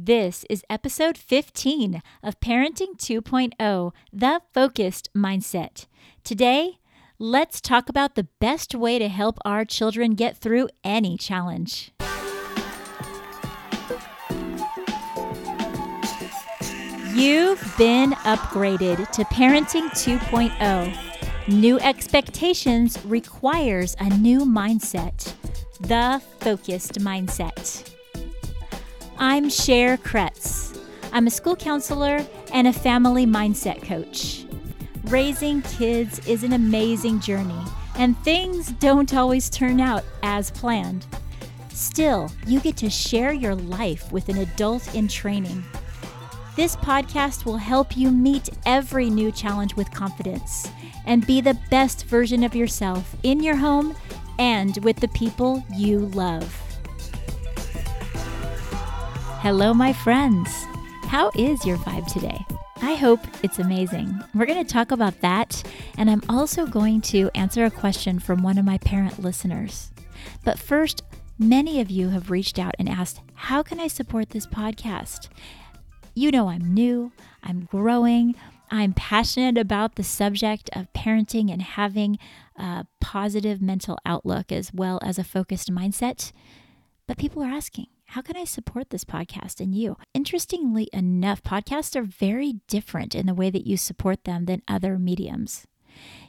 This is episode 15 of Parenting 2.0 The Focused Mindset. Today, let's talk about the best way to help our children get through any challenge. You've been upgraded to Parenting 2.0. New expectations requires a new mindset, the focused mindset. I'm Cher Kretz. I'm a school counselor and a family mindset coach. Raising kids is an amazing journey, and things don't always turn out as planned. Still, you get to share your life with an adult in training. This podcast will help you meet every new challenge with confidence and be the best version of yourself in your home and with the people you love. Hello, my friends. How is your vibe today? I hope it's amazing. We're going to talk about that, and I'm also going to answer a question from one of my parent listeners. But first, many of you have reached out and asked, How can I support this podcast? You know, I'm new, I'm growing, I'm passionate about the subject of parenting and having a positive mental outlook as well as a focused mindset. But people are asking, how can I support this podcast and you? Interestingly enough, podcasts are very different in the way that you support them than other mediums.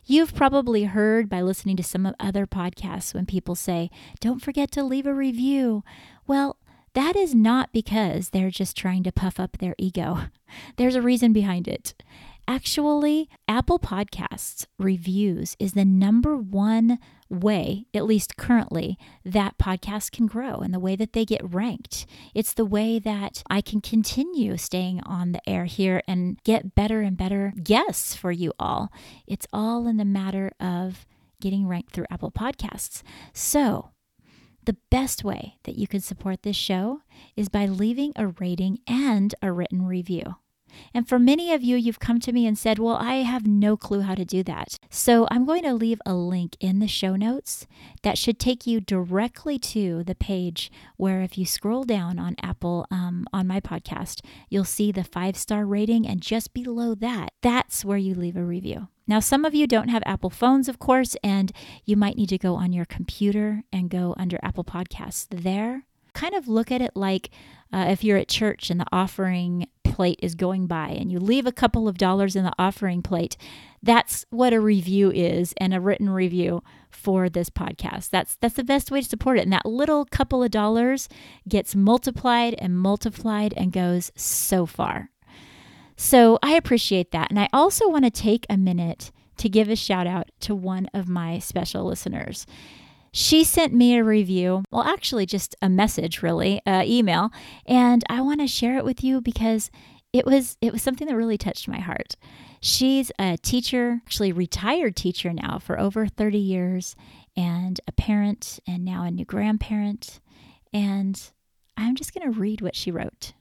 You've probably heard by listening to some other podcasts when people say, don't forget to leave a review. Well, that is not because they're just trying to puff up their ego. There's a reason behind it. Actually, Apple Podcasts reviews is the number one way, at least currently, that podcasts can grow and the way that they get ranked. It's the way that I can continue staying on the air here and get better and better guests for you all. It's all in the matter of getting ranked through Apple Podcasts. So, the best way that you can support this show is by leaving a rating and a written review. And for many of you, you've come to me and said, Well, I have no clue how to do that. So I'm going to leave a link in the show notes that should take you directly to the page where, if you scroll down on Apple um, on my podcast, you'll see the five star rating. And just below that, that's where you leave a review. Now, some of you don't have Apple phones, of course, and you might need to go on your computer and go under Apple Podcasts there. Kind of look at it like uh, if you're at church and the offering plate is going by and you leave a couple of dollars in the offering plate, that's what a review is and a written review for this podcast. That's that's the best way to support it. And that little couple of dollars gets multiplied and multiplied and goes so far. So I appreciate that. And I also want to take a minute to give a shout out to one of my special listeners. She sent me a review, well, actually, just a message, really, uh, email, and I want to share it with you because it was it was something that really touched my heart. She's a teacher, actually retired teacher now for over 30 years, and a parent, and now a new grandparent. And I'm just going to read what she wrote.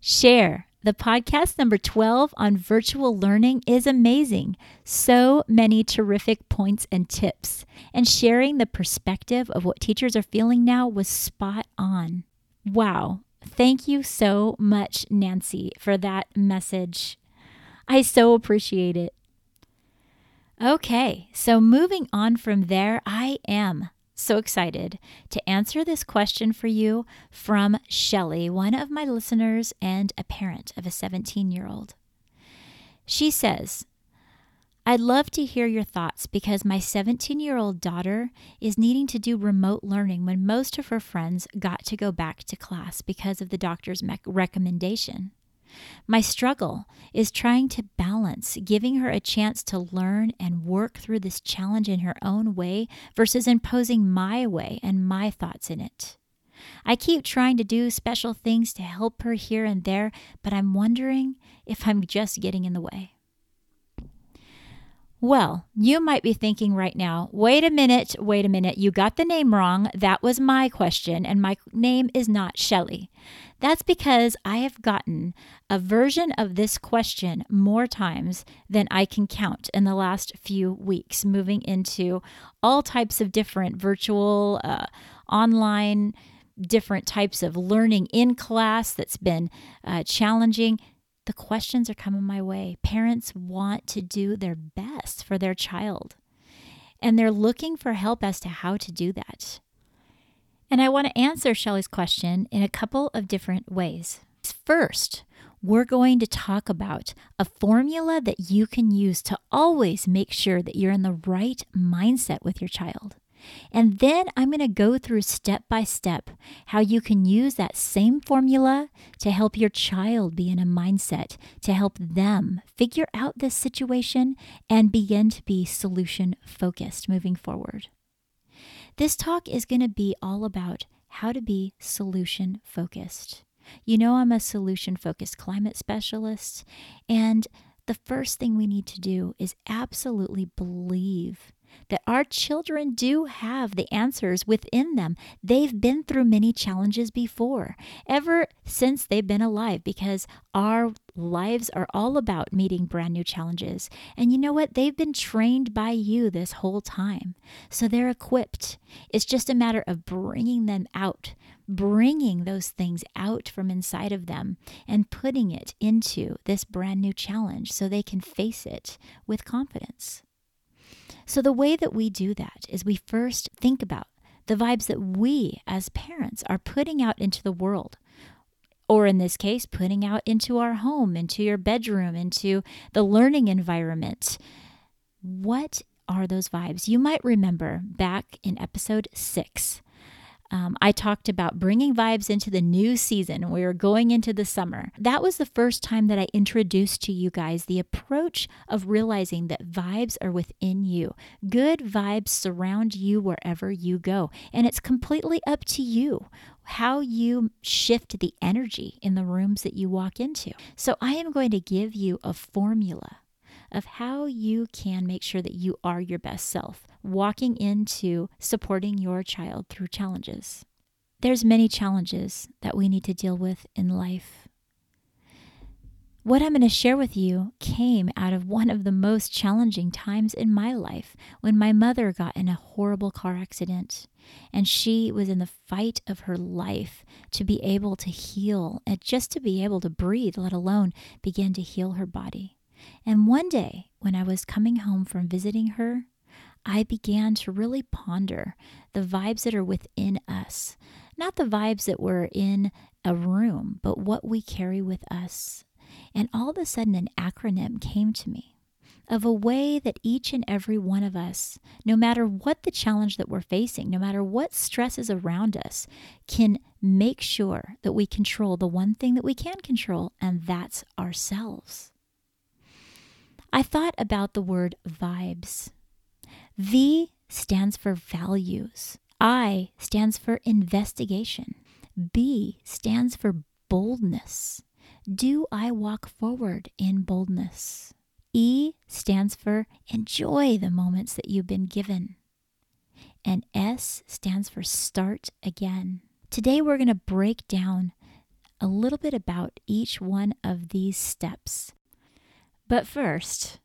Cher the podcast number 12 on virtual learning is amazing. So many terrific points and tips. And sharing the perspective of what teachers are feeling now was spot on. Wow. Thank you so much, Nancy, for that message. I so appreciate it. Okay, so moving on from there, I am so excited to answer this question for you from Shelly, one of my listeners and a parent of a 17 year old. She says, I'd love to hear your thoughts because my 17 year old daughter is needing to do remote learning when most of her friends got to go back to class because of the doctor's me- recommendation. My struggle is trying to balance giving her a chance to learn and work through this challenge in her own way versus imposing my way and my thoughts in it. I keep trying to do special things to help her here and there, but I'm wondering if I'm just getting in the way. Well, you might be thinking right now, wait a minute, wait a minute, you got the name wrong. That was my question, and my name is not Shelly. That's because I have gotten a version of this question more times than I can count in the last few weeks, moving into all types of different virtual, uh, online different types of learning in class that's been uh, challenging. The questions are coming my way. Parents want to do their best for their child, and they're looking for help as to how to do that. And I want to answer Shelly's question in a couple of different ways. First, we're going to talk about a formula that you can use to always make sure that you're in the right mindset with your child. And then I'm going to go through step by step how you can use that same formula to help your child be in a mindset to help them figure out this situation and begin to be solution focused moving forward. This talk is going to be all about how to be solution focused. You know, I'm a solution focused climate specialist, and the first thing we need to do is absolutely believe that our children do have the answers within them. They've been through many challenges before, ever since they've been alive, because our lives are all about meeting brand new challenges. And you know what? They've been trained by you this whole time. So they're equipped. It's just a matter of bringing them out, bringing those things out from inside of them and putting it into this brand new challenge so they can face it with confidence. So, the way that we do that is we first think about the vibes that we as parents are putting out into the world. Or in this case, putting out into our home, into your bedroom, into the learning environment. What are those vibes? You might remember back in episode six, um, I talked about bringing vibes into the new season. We were going into the summer. That was the first time that I introduced to you guys the approach of realizing that vibes are within you. Good vibes surround you wherever you go. And it's completely up to you how you shift the energy in the rooms that you walk into. So I am going to give you a formula of how you can make sure that you are your best self, walking into supporting your child through challenges. There's many challenges that we need to deal with in life. What I'm going to share with you came out of one of the most challenging times in my life when my mother got in a horrible car accident and she was in the fight of her life to be able to heal and just to be able to breathe, let alone begin to heal her body. And one day, when I was coming home from visiting her, I began to really ponder the vibes that are within us. Not the vibes that were in a room, but what we carry with us. And all of a sudden, an acronym came to me of a way that each and every one of us, no matter what the challenge that we're facing, no matter what stress is around us, can make sure that we control the one thing that we can control, and that's ourselves. I thought about the word vibes. V stands for values. I stands for investigation. B stands for boldness. Do I walk forward in boldness? E stands for enjoy the moments that you've been given. And S stands for start again. Today we're going to break down a little bit about each one of these steps. But first,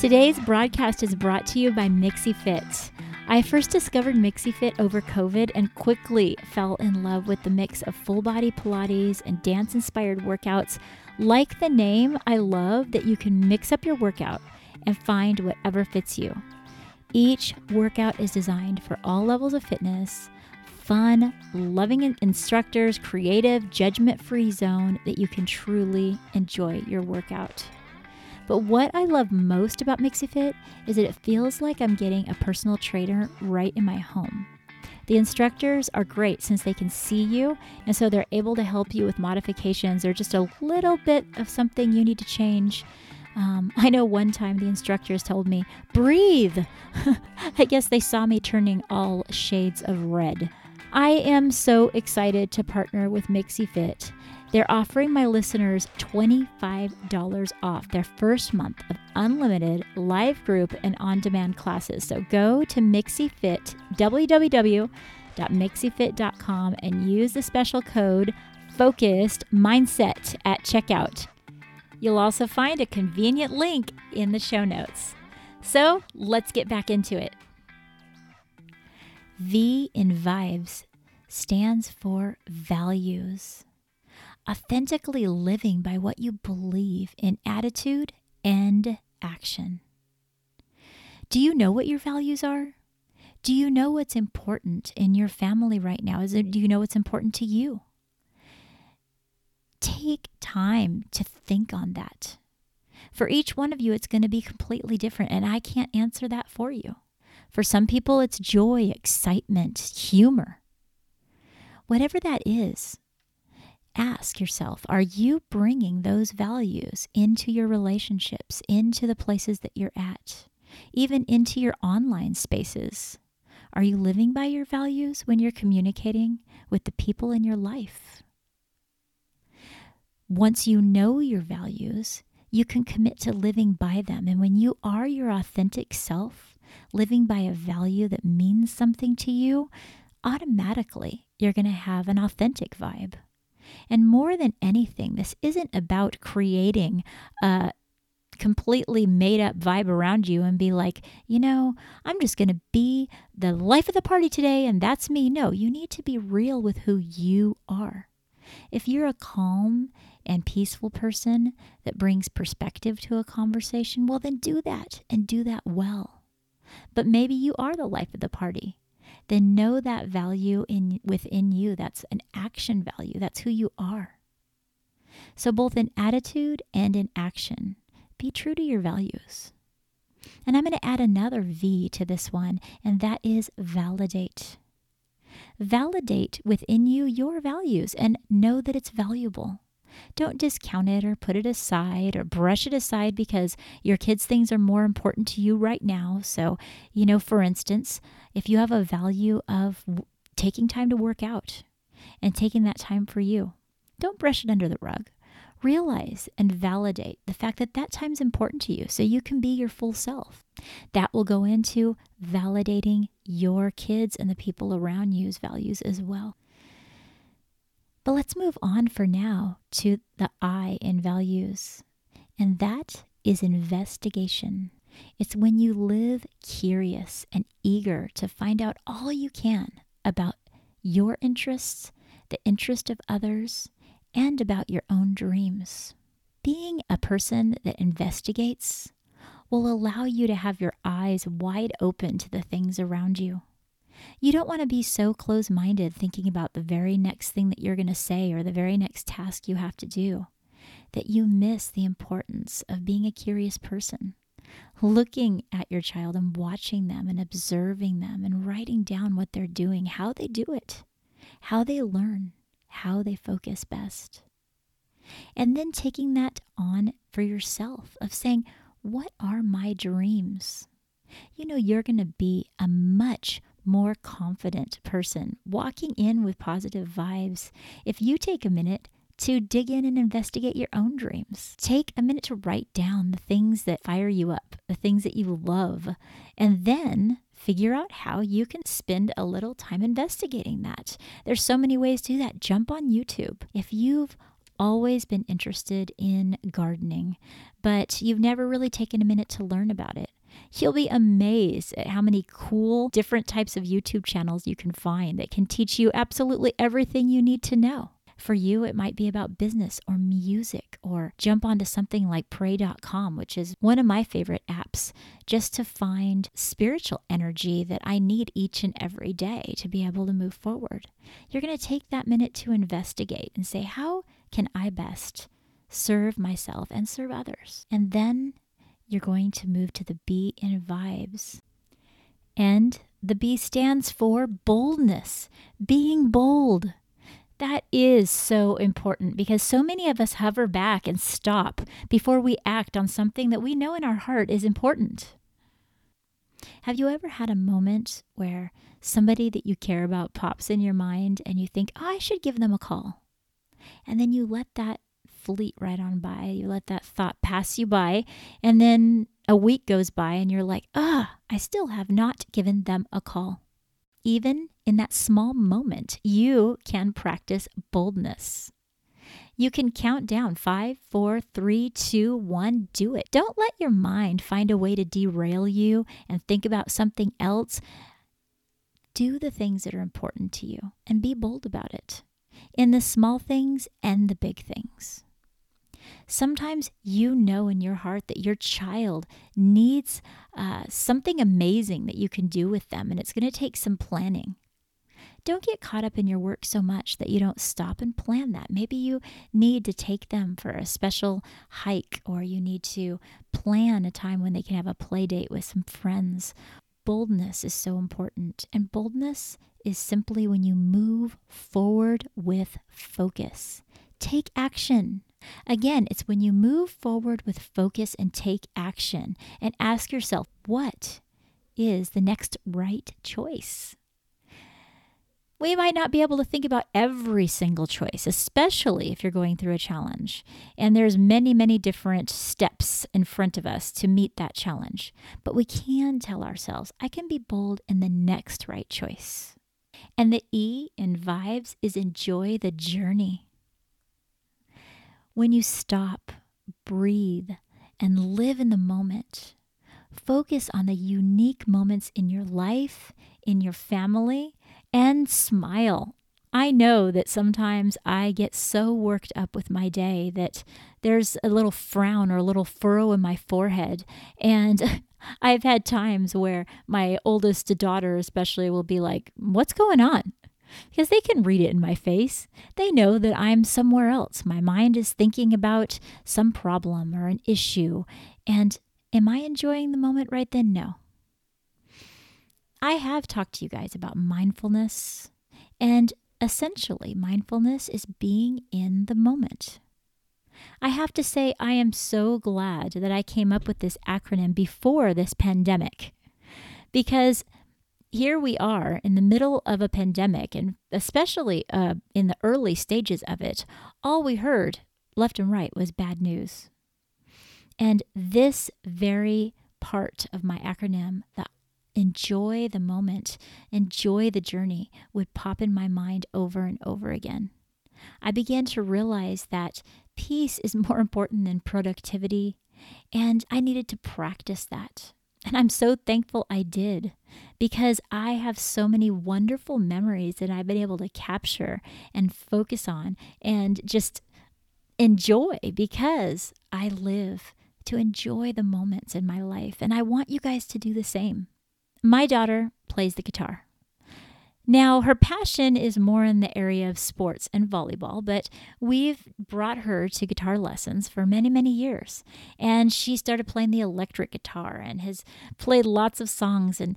today's broadcast is brought to you by MixiFit. I first discovered MixiFit over COVID and quickly fell in love with the mix of full body Pilates and dance inspired workouts. Like the name, I love that you can mix up your workout and find whatever fits you. Each workout is designed for all levels of fitness fun, loving instructors, creative, judgment free zone that you can truly enjoy your workout. But what I love most about MixiFit is that it feels like I'm getting a personal trainer right in my home. The instructors are great since they can see you, and so they're able to help you with modifications or just a little bit of something you need to change. Um, I know one time the instructors told me, breathe. I guess they saw me turning all shades of red. I am so excited to partner with MixiFit. They're offering my listeners $25 off their first month of unlimited live group and on demand classes. So go to MixiFit, www.mixifit.com, and use the special code Focused Mindset at checkout. You'll also find a convenient link in the show notes. So let's get back into it. V in vibes stands for values. Authentically living by what you believe in attitude and action. Do you know what your values are? Do you know what's important in your family right now? Is it, do you know what's important to you? Take time to think on that. For each one of you, it's going to be completely different, and I can't answer that for you. For some people, it's joy, excitement, humor. Whatever that is, ask yourself are you bringing those values into your relationships, into the places that you're at, even into your online spaces? Are you living by your values when you're communicating with the people in your life? Once you know your values, you can commit to living by them. And when you are your authentic self, living by a value that means something to you, automatically you're going to have an authentic vibe. And more than anything, this isn't about creating a completely made up vibe around you and be like, you know, I'm just going to be the life of the party today and that's me. No, you need to be real with who you are. If you're a calm and peaceful person that brings perspective to a conversation, well, then do that and do that well. But maybe you are the life of the party. Then know that value in within you. That's an action value. That's who you are. So both in attitude and in action, be true to your values. And I'm going to add another V to this one, and that is validate. Validate within you your values and know that it's valuable. Don't discount it or put it aside or brush it aside because your kids' things are more important to you right now. So, you know, for instance, if you have a value of taking time to work out and taking that time for you, don't brush it under the rug. Realize and validate the fact that that time's important to you so you can be your full self. That will go into validating your kids and the people around you's values as well. But let's move on for now to the I in values, and that is investigation. It's when you live curious and eager to find out all you can about your interests, the interest of others, and about your own dreams. Being a person that investigates will allow you to have your eyes wide open to the things around you. You don't want to be so close minded thinking about the very next thing that you're going to say or the very next task you have to do that you miss the importance of being a curious person. Looking at your child and watching them and observing them and writing down what they're doing, how they do it, how they learn, how they focus best. And then taking that on for yourself of saying, What are my dreams? You know, you're going to be a much more confident person, walking in with positive vibes. If you take a minute to dig in and investigate your own dreams, take a minute to write down the things that fire you up, the things that you love, and then figure out how you can spend a little time investigating that. There's so many ways to do that. Jump on YouTube. If you've always been interested in gardening, but you've never really taken a minute to learn about it. You'll be amazed at how many cool different types of YouTube channels you can find that can teach you absolutely everything you need to know. For you, it might be about business or music, or jump onto something like pray.com, which is one of my favorite apps, just to find spiritual energy that I need each and every day to be able to move forward. You're going to take that minute to investigate and say, how can I best serve myself and serve others? And then you're going to move to the B in vibes. And the B stands for boldness, being bold. That is so important because so many of us hover back and stop before we act on something that we know in our heart is important. Have you ever had a moment where somebody that you care about pops in your mind and you think, oh, I should give them a call? And then you let that fleet right on by. You let that thought pass you by. And then a week goes by and you're like, ah, I still have not given them a call. Even in that small moment, you can practice boldness. You can count down five, four, three, two, one, do it. Don't let your mind find a way to derail you and think about something else do the things that are important to you and be bold about it in the small things and the big things. Sometimes you know in your heart that your child needs uh, something amazing that you can do with them, and it's going to take some planning. Don't get caught up in your work so much that you don't stop and plan that. Maybe you need to take them for a special hike, or you need to plan a time when they can have a play date with some friends. Boldness is so important, and boldness is simply when you move forward with focus. Take action. Again, it's when you move forward with focus and take action and ask yourself, what is the next right choice? We might not be able to think about every single choice, especially if you're going through a challenge. And there's many, many different steps in front of us to meet that challenge. But we can tell ourselves, I can be bold in the next right choice. And the E in vibes is enjoy the journey when you stop, breathe, and live in the moment. Focus on the unique moments in your life, in your family, and smile. I know that sometimes I get so worked up with my day that there's a little frown or a little furrow in my forehead. And I've had times where my oldest daughter, especially, will be like, What's going on? Because they can read it in my face. They know that I'm somewhere else. My mind is thinking about some problem or an issue. And am I enjoying the moment right then? No. I have talked to you guys about mindfulness, and essentially, mindfulness is being in the moment. I have to say, I am so glad that I came up with this acronym before this pandemic because here we are in the middle of a pandemic, and especially uh, in the early stages of it, all we heard left and right was bad news. And this very part of my acronym, the enjoy the moment, enjoy the journey, would pop in my mind over and over again. I began to realize that peace is more important than productivity, and I needed to practice that. And I'm so thankful I did because I have so many wonderful memories that I've been able to capture and focus on and just enjoy because I live to enjoy the moments in my life. And I want you guys to do the same. My daughter plays the guitar. Now, her passion is more in the area of sports and volleyball, but we've brought her to guitar lessons for many, many years. And she started playing the electric guitar and has played lots of songs. And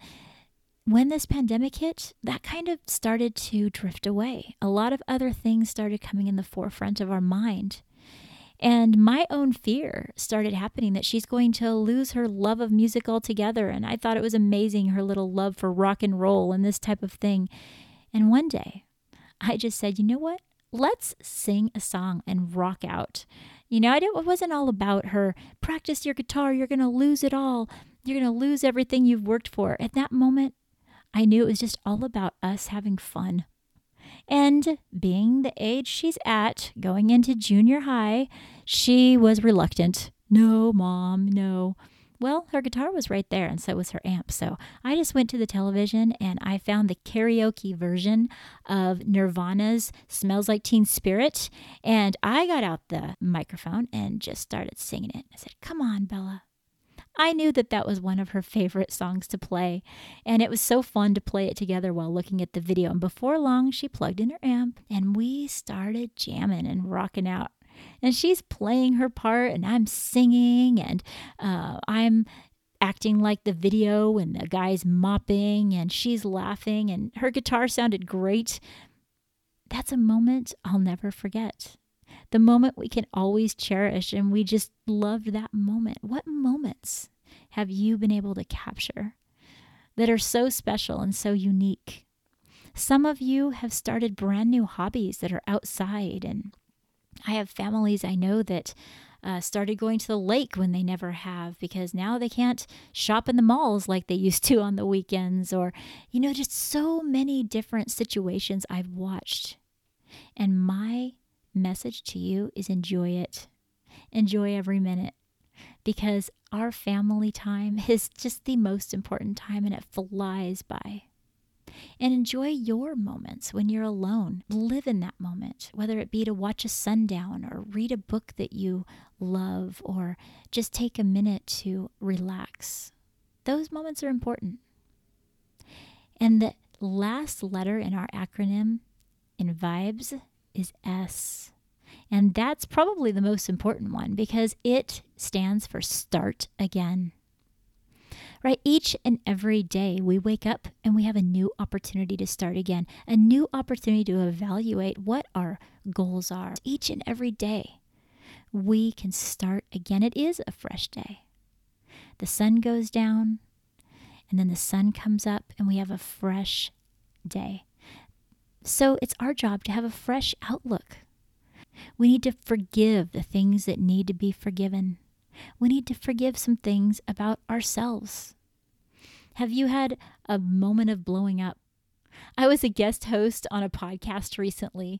when this pandemic hit, that kind of started to drift away. A lot of other things started coming in the forefront of our mind. And my own fear started happening that she's going to lose her love of music altogether. And I thought it was amazing, her little love for rock and roll and this type of thing. And one day, I just said, you know what? Let's sing a song and rock out. You know, I didn't, it wasn't all about her practice your guitar, you're going to lose it all. You're going to lose everything you've worked for. At that moment, I knew it was just all about us having fun. And being the age she's at, going into junior high, she was reluctant. No, mom, no. Well, her guitar was right there, and so was her amp. So I just went to the television and I found the karaoke version of Nirvana's Smells Like Teen Spirit. And I got out the microphone and just started singing it. I said, Come on, Bella, I knew that that was one of her favorite songs to play, and it was so fun to play it together while looking at the video. And before long, she plugged in her amp and we started jamming and rocking out. And she's playing her part, and I'm singing, and uh, I'm acting like the video and the guy's mopping and she's laughing and her guitar sounded great. That's a moment I'll never forget the moment we can always cherish. And we just loved that moment. What moments have you been able to capture that are so special and so unique? Some of you have started brand new hobbies that are outside. And I have families I know that uh, started going to the lake when they never have because now they can't shop in the malls like they used to on the weekends, or, you know, just so many different situations I've watched. And my message to you is enjoy it. Enjoy every minute because our family time is just the most important time and it flies by. And enjoy your moments when you're alone. Live in that moment, whether it be to watch a sundown or read a book that you love or just take a minute to relax. Those moments are important. And the last letter in our acronym in vibes is S. And that's probably the most important one because it stands for start again. Right? Each and every day we wake up and we have a new opportunity to start again, a new opportunity to evaluate what our goals are. Each and every day we can start again. It is a fresh day. The sun goes down and then the sun comes up and we have a fresh day. So it's our job to have a fresh outlook. We need to forgive the things that need to be forgiven. We need to forgive some things about ourselves. Have you had a moment of blowing up? I was a guest host on a podcast recently,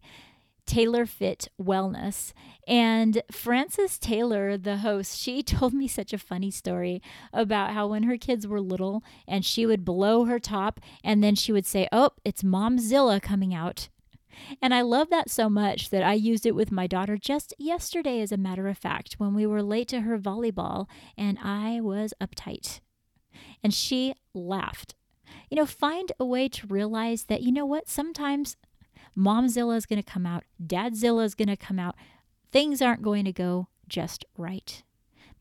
Taylor Fit Wellness. And Frances Taylor, the host, she told me such a funny story about how when her kids were little and she would blow her top and then she would say, Oh, it's Momzilla coming out. And I love that so much that I used it with my daughter just yesterday, as a matter of fact, when we were late to her volleyball and I was uptight. And she laughed. You know, find a way to realize that, you know what, sometimes Momzilla is going to come out, Dadzilla is going to come out. Things aren't going to go just right.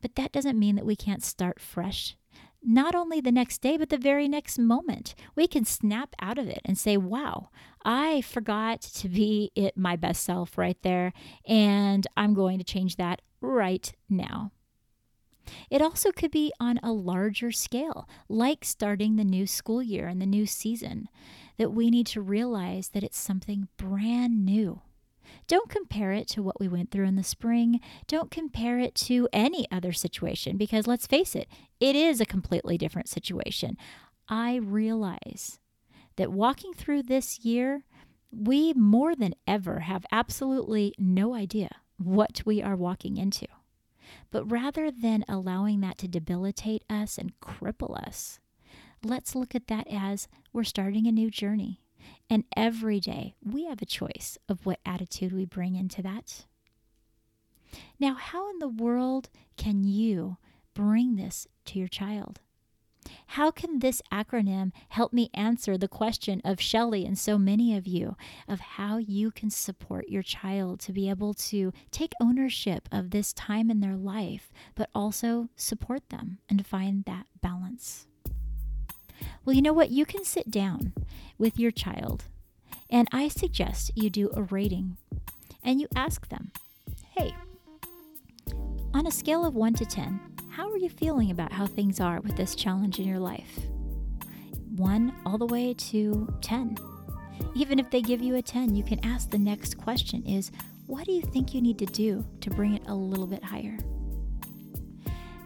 But that doesn't mean that we can't start fresh. Not only the next day, but the very next moment. We can snap out of it and say, wow, I forgot to be it my best self right there, and I'm going to change that right now. It also could be on a larger scale, like starting the new school year and the new season, that we need to realize that it's something brand new. Don't compare it to what we went through in the spring. Don't compare it to any other situation because let's face it, it is a completely different situation. I realize that walking through this year, we more than ever have absolutely no idea what we are walking into. But rather than allowing that to debilitate us and cripple us, let's look at that as we're starting a new journey. And every day we have a choice of what attitude we bring into that. Now, how in the world can you bring this to your child? How can this acronym help me answer the question of Shelley and so many of you of how you can support your child to be able to take ownership of this time in their life, but also support them and find that balance? Well, you know what? You can sit down with your child, and I suggest you do a rating and you ask them, hey, on a scale of 1 to 10, how are you feeling about how things are with this challenge in your life? 1 all the way to 10. Even if they give you a 10, you can ask the next question is, what do you think you need to do to bring it a little bit higher?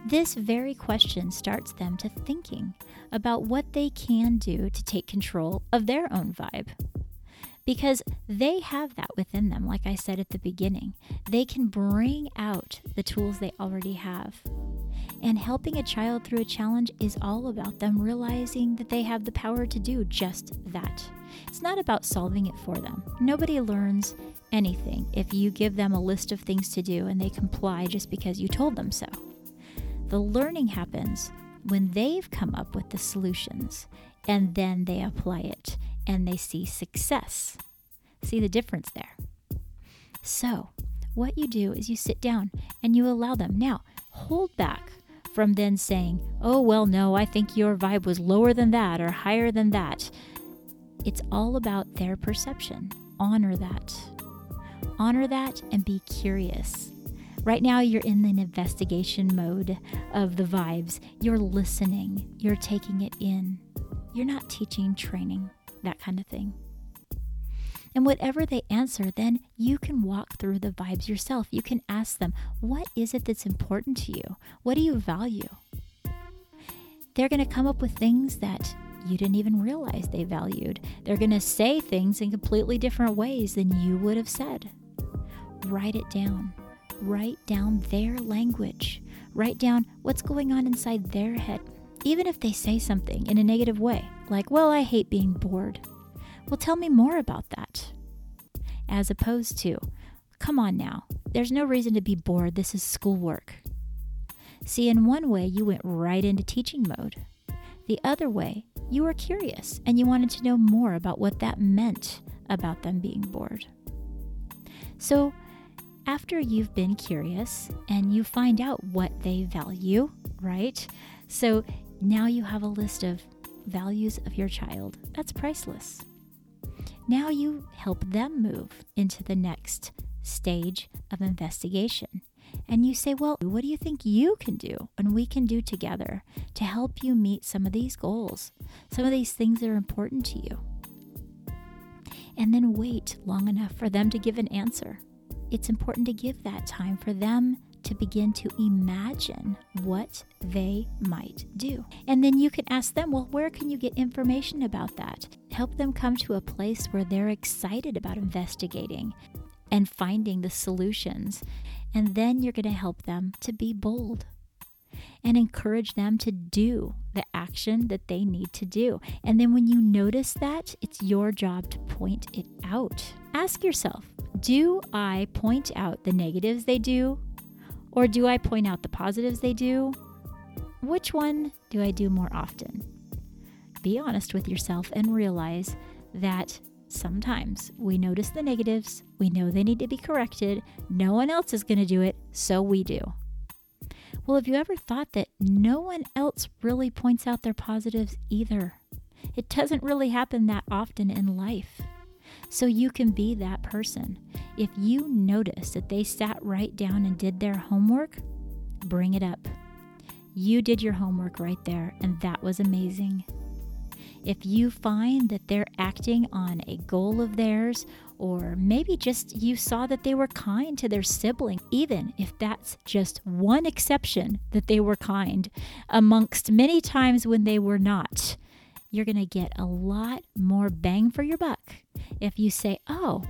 This very question starts them to thinking about what they can do to take control of their own vibe. Because they have that within them, like I said at the beginning. They can bring out the tools they already have. And helping a child through a challenge is all about them realizing that they have the power to do just that. It's not about solving it for them. Nobody learns anything if you give them a list of things to do and they comply just because you told them so. The learning happens when they've come up with the solutions and then they apply it and they see success. See the difference there? So, what you do is you sit down and you allow them. Now, hold back from then saying, oh, well, no, I think your vibe was lower than that or higher than that. It's all about their perception. Honor that. Honor that and be curious. Right now, you're in an investigation mode of the vibes. You're listening, you're taking it in. You're not teaching, training, that kind of thing. And whatever they answer, then you can walk through the vibes yourself. You can ask them, What is it that's important to you? What do you value? They're going to come up with things that you didn't even realize they valued. They're going to say things in completely different ways than you would have said. Write it down write down their language, write down what's going on inside their head. Even if they say something in a negative way, like, well, I hate being bored. Well, tell me more about that. As opposed to, come on now, there's no reason to be bored. This is schoolwork. See, in one way, you went right into teaching mode. The other way, you were curious and you wanted to know more about what that meant about them being bored. So, after you've been curious and you find out what they value, right? So now you have a list of values of your child. That's priceless. Now you help them move into the next stage of investigation. And you say, Well, what do you think you can do and we can do together to help you meet some of these goals, some of these things that are important to you? And then wait long enough for them to give an answer. It's important to give that time for them to begin to imagine what they might do. And then you can ask them, well, where can you get information about that? Help them come to a place where they're excited about investigating and finding the solutions. And then you're going to help them to be bold and encourage them to do the action that they need to do. And then when you notice that, it's your job to point it out. Ask yourself Do I point out the negatives they do or do I point out the positives they do? Which one do I do more often? Be honest with yourself and realize that sometimes we notice the negatives, we know they need to be corrected, no one else is going to do it, so we do. Well, have you ever thought that no one else really points out their positives either? It doesn't really happen that often in life. So you can be that person. If you notice that they sat right down and did their homework, bring it up. You did your homework right there, and that was amazing. If you find that they're acting on a goal of theirs, or maybe just you saw that they were kind to their sibling, even if that's just one exception that they were kind amongst many times when they were not, you're going to get a lot more bang for your buck if you say, Oh,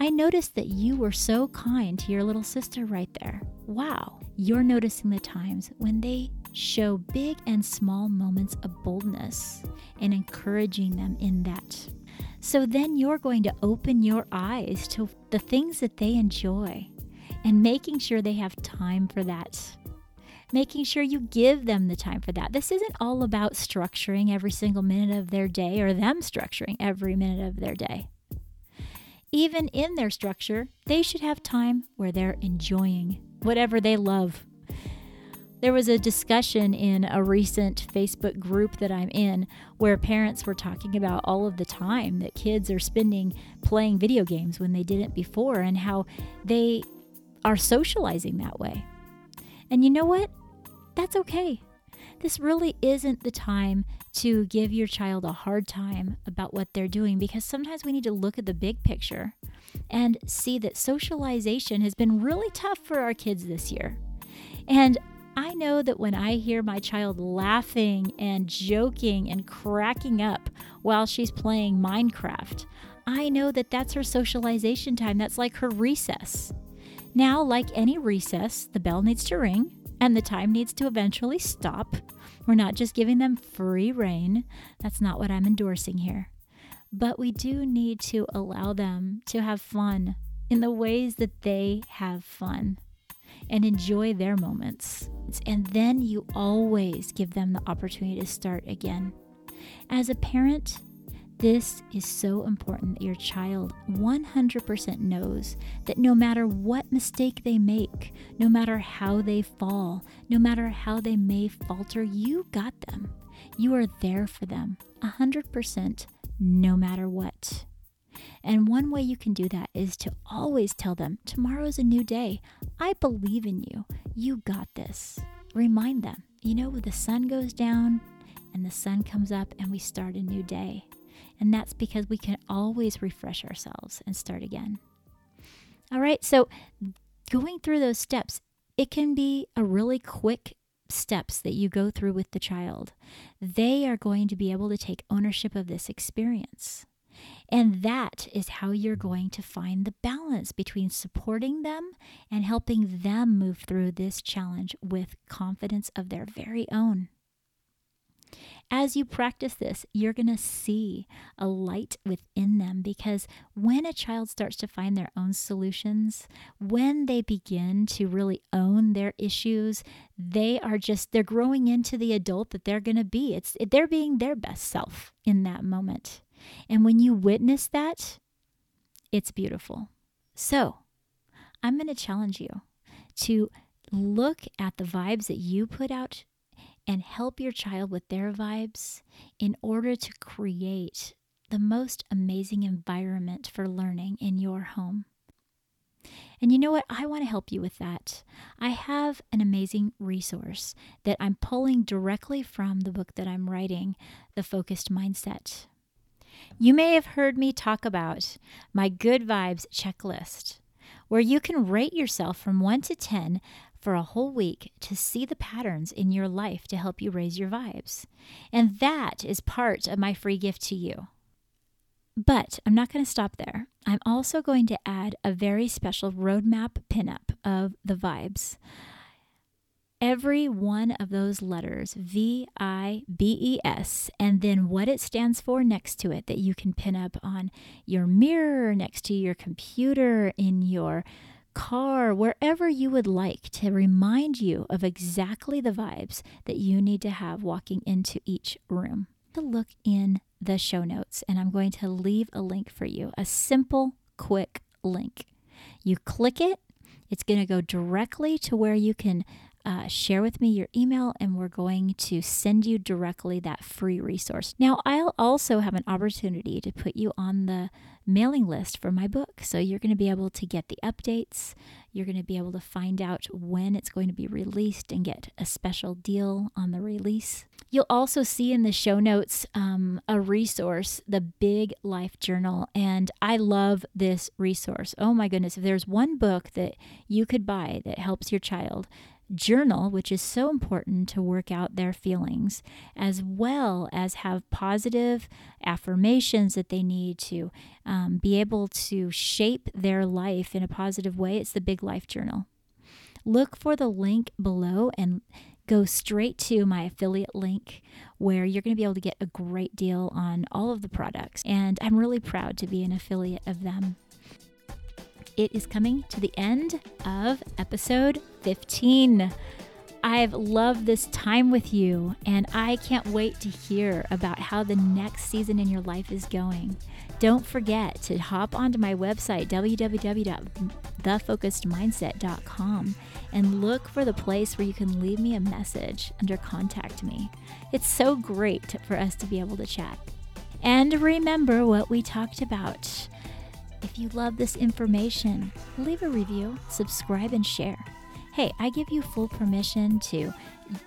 I noticed that you were so kind to your little sister right there. Wow. You're noticing the times when they show big and small moments of boldness and encouraging them in that. So then you're going to open your eyes to the things that they enjoy and making sure they have time for that making sure you give them the time for that. This isn't all about structuring every single minute of their day or them structuring every minute of their day. Even in their structure, they should have time where they're enjoying whatever they love. There was a discussion in a recent Facebook group that I'm in where parents were talking about all of the time that kids are spending playing video games when they didn't before and how they are socializing that way. And you know what? That's okay. This really isn't the time to give your child a hard time about what they're doing because sometimes we need to look at the big picture and see that socialization has been really tough for our kids this year. And I know that when I hear my child laughing and joking and cracking up while she's playing Minecraft, I know that that's her socialization time. That's like her recess. Now, like any recess, the bell needs to ring and the time needs to eventually stop. We're not just giving them free rein. That's not what I'm endorsing here. But we do need to allow them to have fun in the ways that they have fun and enjoy their moments. And then you always give them the opportunity to start again. As a parent, this is so important that your child 100% knows that no matter what mistake they make, no matter how they fall, no matter how they may falter, you got them. You are there for them 100% no matter what. And one way you can do that is to always tell them, Tomorrow is a new day. I believe in you. You got this. Remind them, you know, when the sun goes down and the sun comes up and we start a new day. And that's because we can always refresh ourselves and start again. All right, so going through those steps, it can be a really quick steps that you go through with the child. They are going to be able to take ownership of this experience. And that is how you're going to find the balance between supporting them and helping them move through this challenge with confidence of their very own. As you practice this, you're going to see a light within them because when a child starts to find their own solutions, when they begin to really own their issues, they are just they're growing into the adult that they're going to be. It's they're being their best self in that moment. And when you witness that, it's beautiful. So, I'm going to challenge you to look at the vibes that you put out and help your child with their vibes in order to create the most amazing environment for learning in your home. And you know what? I want to help you with that. I have an amazing resource that I'm pulling directly from the book that I'm writing, The Focused Mindset. You may have heard me talk about my good vibes checklist, where you can rate yourself from 1 to 10 for a whole week to see the patterns in your life to help you raise your vibes. And that is part of my free gift to you. But I'm not going to stop there. I'm also going to add a very special roadmap pinup of the vibes. Every one of those letters, V I B E S, and then what it stands for next to it, that you can pin up on your mirror, next to your computer, in your car, wherever you would like to remind you of exactly the vibes that you need to have walking into each room. To look in the show notes, and I'm going to leave a link for you a simple, quick link. You click it, it's going to go directly to where you can uh, share with me your email, and we're going to send you directly that free resource. Now, I'll also have an opportunity to put you on the mailing list for my book. So you're going to be able to get the updates. You're going to be able to find out when it's going to be released and get a special deal on the release. You'll also see in the show notes um, a resource, the Big Life Journal. And I love this resource. Oh my goodness. If there's one book that you could buy that helps your child, journal, which is so important to work out their feelings, as well as have positive affirmations that they need to um, be able to shape their life in a positive way. It's the Big Life Journal. Look for the link below and go straight to my affiliate link where you're going to be able to get a great deal on all of the products. And I'm really proud to be an affiliate of them it is coming to the end of episode 15. I've loved this time with you, and I can't wait to hear about how the next season in your life is going. Don't forget to hop onto my website, www.thefocusedmindset.com, and look for the place where you can leave me a message under Contact Me. It's so great for us to be able to chat. And remember what we talked about. If you love this information, leave a review, subscribe, and share. Hey, I give you full permission to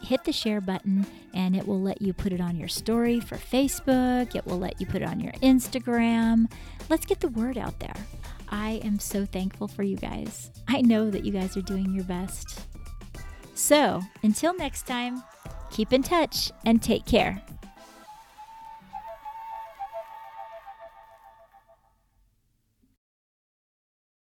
hit the share button and it will let you put it on your story for Facebook. It will let you put it on your Instagram. Let's get the word out there. I am so thankful for you guys. I know that you guys are doing your best. So, until next time, keep in touch and take care.